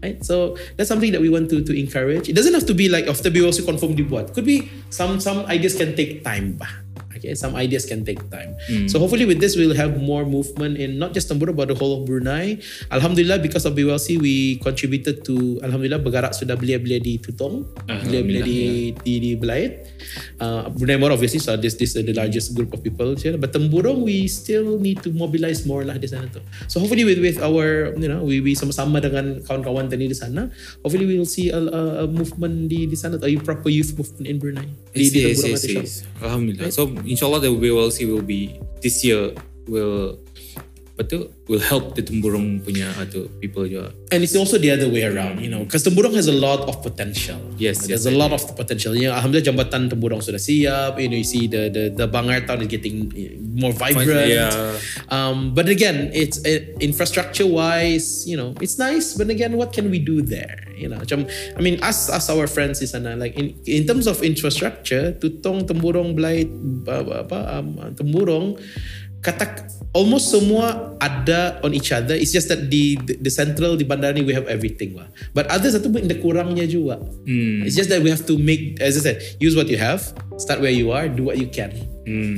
right? So that's something that we want to to encourage. It doesn't have to be like after BWLC confirm dibuat. Could be some some ideas can take time bah. Okay, some ideas can take time. Hmm. So hopefully with this we'll have more movement in not just Temburong but the whole of Brunei. Alhamdulillah because of BWLC we contributed to Alhamdulillah bergerak sudah belia-belia di Tutong, belia-belia di, di di Belait. Uh, Brunei more obviously so this this is the largest group of people. But Temburong we still need to mobilize more lah di sana tu. So hopefully with with our you know we we sama-sama dengan kawan-kawan tadi di sana, hopefully we will see a, a, a movement di di sana, a proper youth movement in Brunei. I see, I see, I Temburong see. Malaysia. Alhamdulillah. So inshallah the WLC will be this year will apa tu will help the Temburong punya atau people juga. and it's also the other way around, you know, because Temburong has a lot of potential. Yes, there's yes, a lot of potential. You know, Alhamdulillah jambatan Temburong sudah siap. You know, you see the the the Bangar town is getting more vibrant. Yeah. Um, but again, it's it, infrastructure wise, you know, it's nice. But again, what can we do there? You know, macam, I mean, us as our friends di sana, like in in terms of infrastructure, Tutong, Temburong, apa, apa um, Temburong, kata almost semua ada on each other. It's just that di the, the central di bandar ni we have everything lah. But others satu pun ada kurangnya juga. It's just that we have to make, as I said, use what you have, start where you are, do what you can.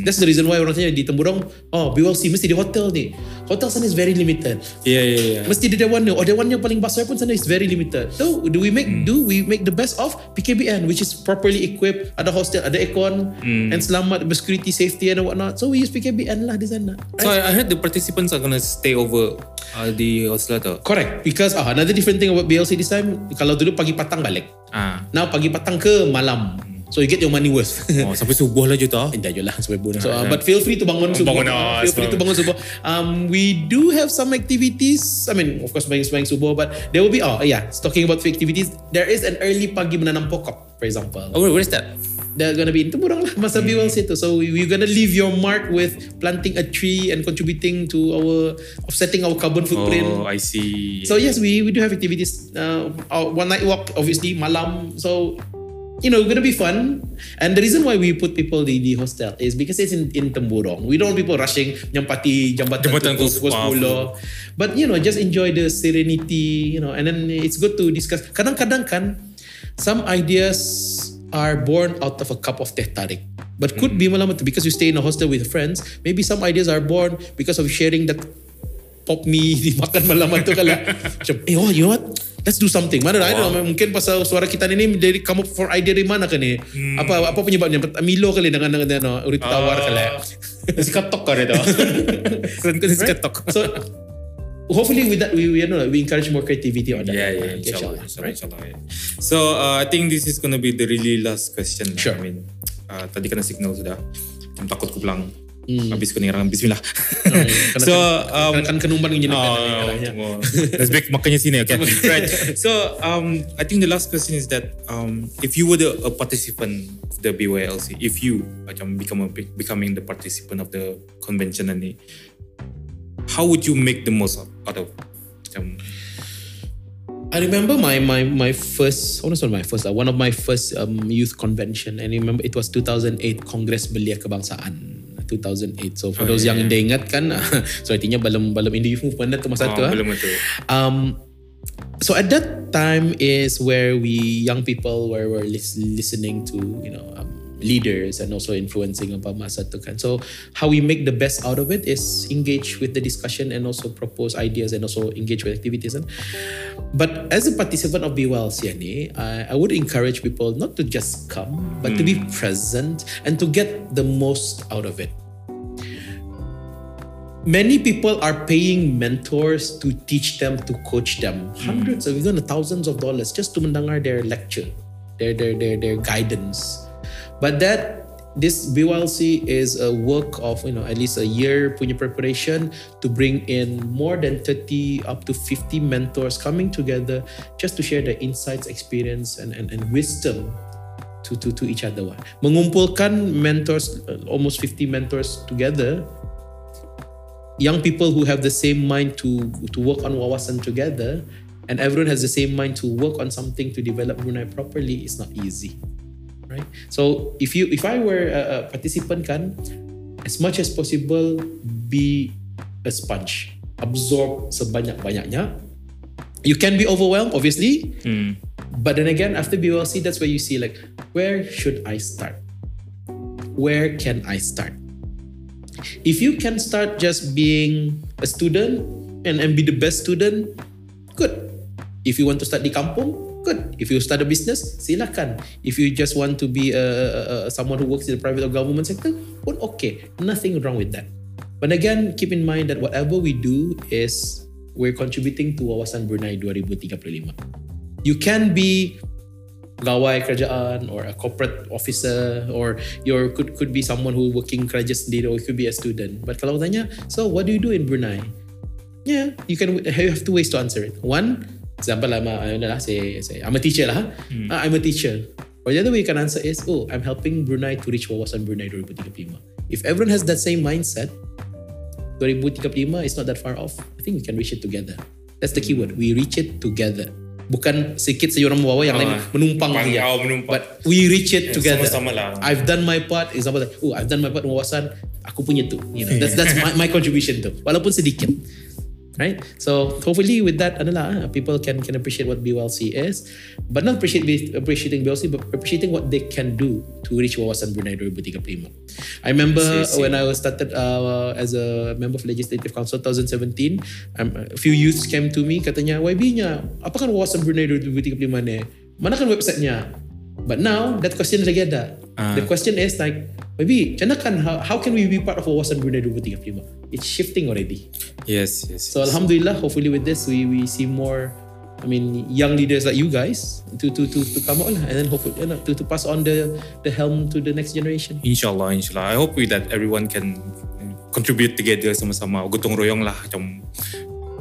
That's the reason why orang tanya di Temburong, oh BWC mesti di hotel ni. Hotel sana is very limited. Yeah, yeah, yeah. Mesti di Dewan ni. Oh Dewan yang paling besar pun sana is very limited. So do we make do we make the best of PKBN which is properly equipped, ada hostel, ada aircon and selamat security safety and whatnot. So we use PKBN lah di sana. So I, I heard the participants are gonna stay over uh, di hostel tu. Correct. Because ah, another different thing about BLC this time, kalau dulu pagi petang balik. Ah. Now pagi petang ke malam. So you get your money worth. Oh, sampai subuh lah je tau. Dah lah sampai bonus. So, uh, but feel free to bangun subuh. Bangun, ah, feel free to bangun subuh. Um, we do have some activities. I mean, of course, bangun sembahyang subuh, but there will be, oh yeah, talking about activities, there is an early pagi menanam pokok, for example. Oh, where is that? They're gonna be in Temburong lah, masa BWLC tu. So we, we're gonna leave your mark with planting a tree and contributing to our, offsetting our carbon footprint. Oh, I see. So yes, we, we do have activities. Uh, one night walk, obviously, malam. So you know, gonna be fun. And the reason why we put people in the hostel is because it's in, in Temburong. We don't want people rushing nyampati jambatan, Jambatan tu tu, pukul 10. But you know, just enjoy the serenity. You know, and then it's good to discuss. Kadang-kadang kan, some ideas are born out of a cup of teh tarik. But could be malam because you stay in a hostel with friends. Maybe some ideas are born because of sharing that pop mie dimakan malam tu kala. Macam, eh oh, you know what? Let's do something. Mana I don't know, mungkin pasal suara kita ni dari kamu for idea dari mana kan ni? Apa apa penyebabnya? Milo kali dengan dengan ano, urit tawar kali. Nasi katok ka rin tau. Nasi katok. So hopefully with that we we, you know, we encourage more creativity on that. Yeah, yeah, Okay, inshallah, inshallah, inshallah, right? inshallah, yeah. So, uh, I think this is gonna be the really last question. Sure. I mean, uh, tadi kena signal sudah. Takut ku pulang. Hmm. Habis ku nirang Bismillah. Kena- so, um, kan kenumbang yang Oh, jenaka. oh, let's back makanya sini, okay? right. So, um, I think the last question is that um, if you were the, a participant of the BYLC, if you macam become a, becoming the participant of the convention ni, how would you make the most out of macam I remember my my my first, oh, not my first, uh, one of my first um, youth convention, and I remember it was 2008 Kongres Belia Kebangsaan. 2008. So for Oh, those yeah, yang dia ingat kan, so artinya belum belum in the youth movement tu masa tu. oh, ah. belum itu. Um, so at that time is where we young people were, were lis- listening to you know um, leaders and also influencing apa masa tu kan. So how we make the best out of it is engage with the discussion and also propose ideas and also engage with activities. And, but as a participant of BWLC ni, I, I would encourage people not to just come, but to be hmm. present and to get the most out of it. Many people are paying mentors to teach them to coach them. Hmm. Hundreds of even thousands of dollars just to mendengar their lecture their their their, their guidance but that this BYLC is a work of you know at least a year punya preparation to bring in more than 30 up to 50 mentors coming together just to share their insights experience and, and, and wisdom to, to, to each other. Mengumpulkan mentors, uh, almost 50 mentors together, young people who have the same mind to, to work on wawasan together, and everyone has the same mind to work on something to develop Brunei properly is not easy. Right? So if you if I were a, a participant kan, as much as possible be a sponge. Absorb sebanyak-banyaknya. You can be overwhelmed, obviously. Hmm. But then again, after BLC, that's where you see like, where should I start? where can I start? If you can start just being a student and, and be the best student, good. If you want to start di kampung, good. If you start a business, silakan. If you just want to be a, a, a- someone who works in the private or government sector, pun okay. Nothing wrong with that. But again, keep in mind that whatever we do is we're contributing to Wawasan Brunei 2035. You can be pegawai kerajaan or a corporate officer or you could could be someone who working kerja sendiri or you could be a student. But kalau tanya, so what do you do in Brunei? Yeah, you can you have two ways to answer it. One, example I'm a, I don't know lah, say, say I'm a teacher lah. Ah, I'm a teacher. Or the other way you can answer is, oh, I'm helping Brunei to reach wawasan Brunei 2035. If everyone has that same mindset, 2035 is not that far off. I think we can reach it together. That's the keyword. We reach it together. Bukan sedikit seorang membawa yang lain Ah, menumpang oh, menumpang. But we reach it Yeah, together. sama-sama lah. I've done my part. Example like, oh, I've done my part wawasan. Aku punya tu. You know, that's that's my, my contribution tu. Walaupun sedikit. Right? So hopefully with that adalah ah, people can can appreciate what BWLC is, but not appreciate appreciating BWLC, but appreciating what they can do to reach wawasan Brunei 2035. I remember see, I see. when I was started uh, as a member of Legislative Council 2017, um, a few youths came to me katanya, YB-nya, apa kan wawasan Brunei 2035 ni? Mana kan website-nya? But now that question lagi ada. Ah. The question is like, YB, kan how, how can we be part of wawasan Brunei 2035? It's shifting already. Yes, yes. So Alhamdulillah, hopefully with this we we see more. I mean, young leaders like you guys to to to to come out lah, and then hopefully you know, to to pass on the the helm to the next generation. Inshallah, inshallah. I hope that everyone can contribute together sama-sama gotong royong lah macam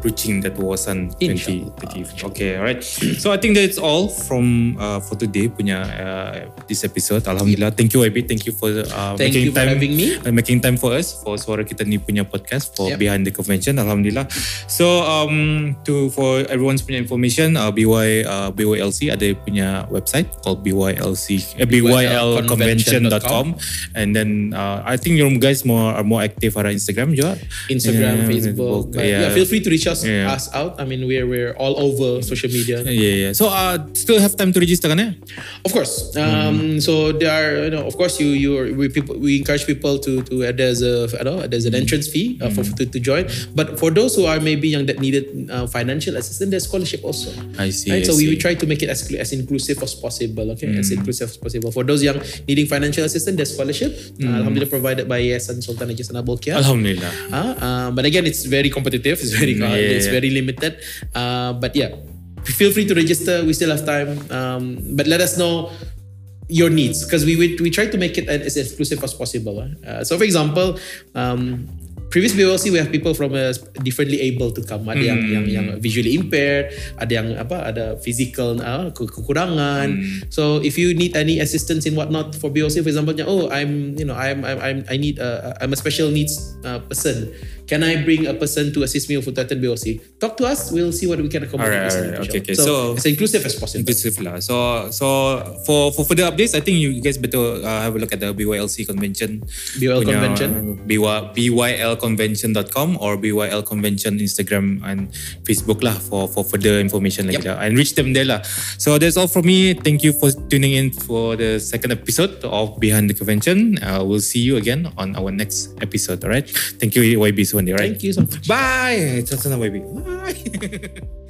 reaching that wawasan Inshallah. 2030. Okay, alright. So I think that's all from uh, for today punya uh, this episode. Alhamdulillah. Thank you YB. Thank you for uh, Thank making you for time having me. uh, making time for us for suara kita ni punya podcast for Yep. behind the convention. Alhamdulillah. So um to for everyone's punya information, uh, BY uh, BYLC ada punya website called BYLC uh, BYLconvention.com and then uh, I think you guys more are more active on Instagram juga. Instagram, Yeah, Facebook. But yeah. yeah. feel free to reach us, Yeah. us out. I mean, we're we're all over social media. Yeah, yeah. So uh, still have time to register kan eh? Of course. Um, So there are, you know, of course, you you we people we encourage people to to uh, there's a I don't know there's an entrance fee uh, for to, to join. But for those who are maybe young that needed uh, financial assistance, there's scholarship also. I see. Right, I so we, we try to make it as as inclusive as possible. Okay, as inclusive as possible. For those young needing financial assistance, there's scholarship. Uh, Alhamdulillah, provided by Yayasan Sultan Haji Hassanal Bolkiah. Alhamdulillah. Uh, uh, but again, it's very competitive. It's very Mm, hard. Yeah, It's very limited. Uh, but yeah, feel free to register. We still have time. Um, but let us know your needs because we we we try to make it as exclusive as possible. Uh, so, for example, um, previous BOLC we have people from a differently able to come. Ada yang yang yang visually impaired, ada yang apa, ada physical uh, ke- kekurangan. So, if you need any assistance in whatnot for BOLC, for example, oh, I'm you know I'm I'm, I'm I need a, I'm a special needs uh, person. Can I bring a person to assist me with BOC? Talk to us. We'll see what we can accommodate. All right, all right. Okay, okay. So, So- as inclusive as possible. inclusive lah. So so for for further updates, I think you guys better uh, have a look at the BYLC convention. BYL punya, convention. BY, bylconvention.com or BYL convention Instagram and Facebook lah for for further information lagi Yep. lah. And reach them there lah. So that's all from me. Thank you for tuning in for the second episode of Behind the Convention. Uh, we'll see you again on our next episode. Alright. Thank you YB Thank you so much. Bye. It's Sana YB. Bye.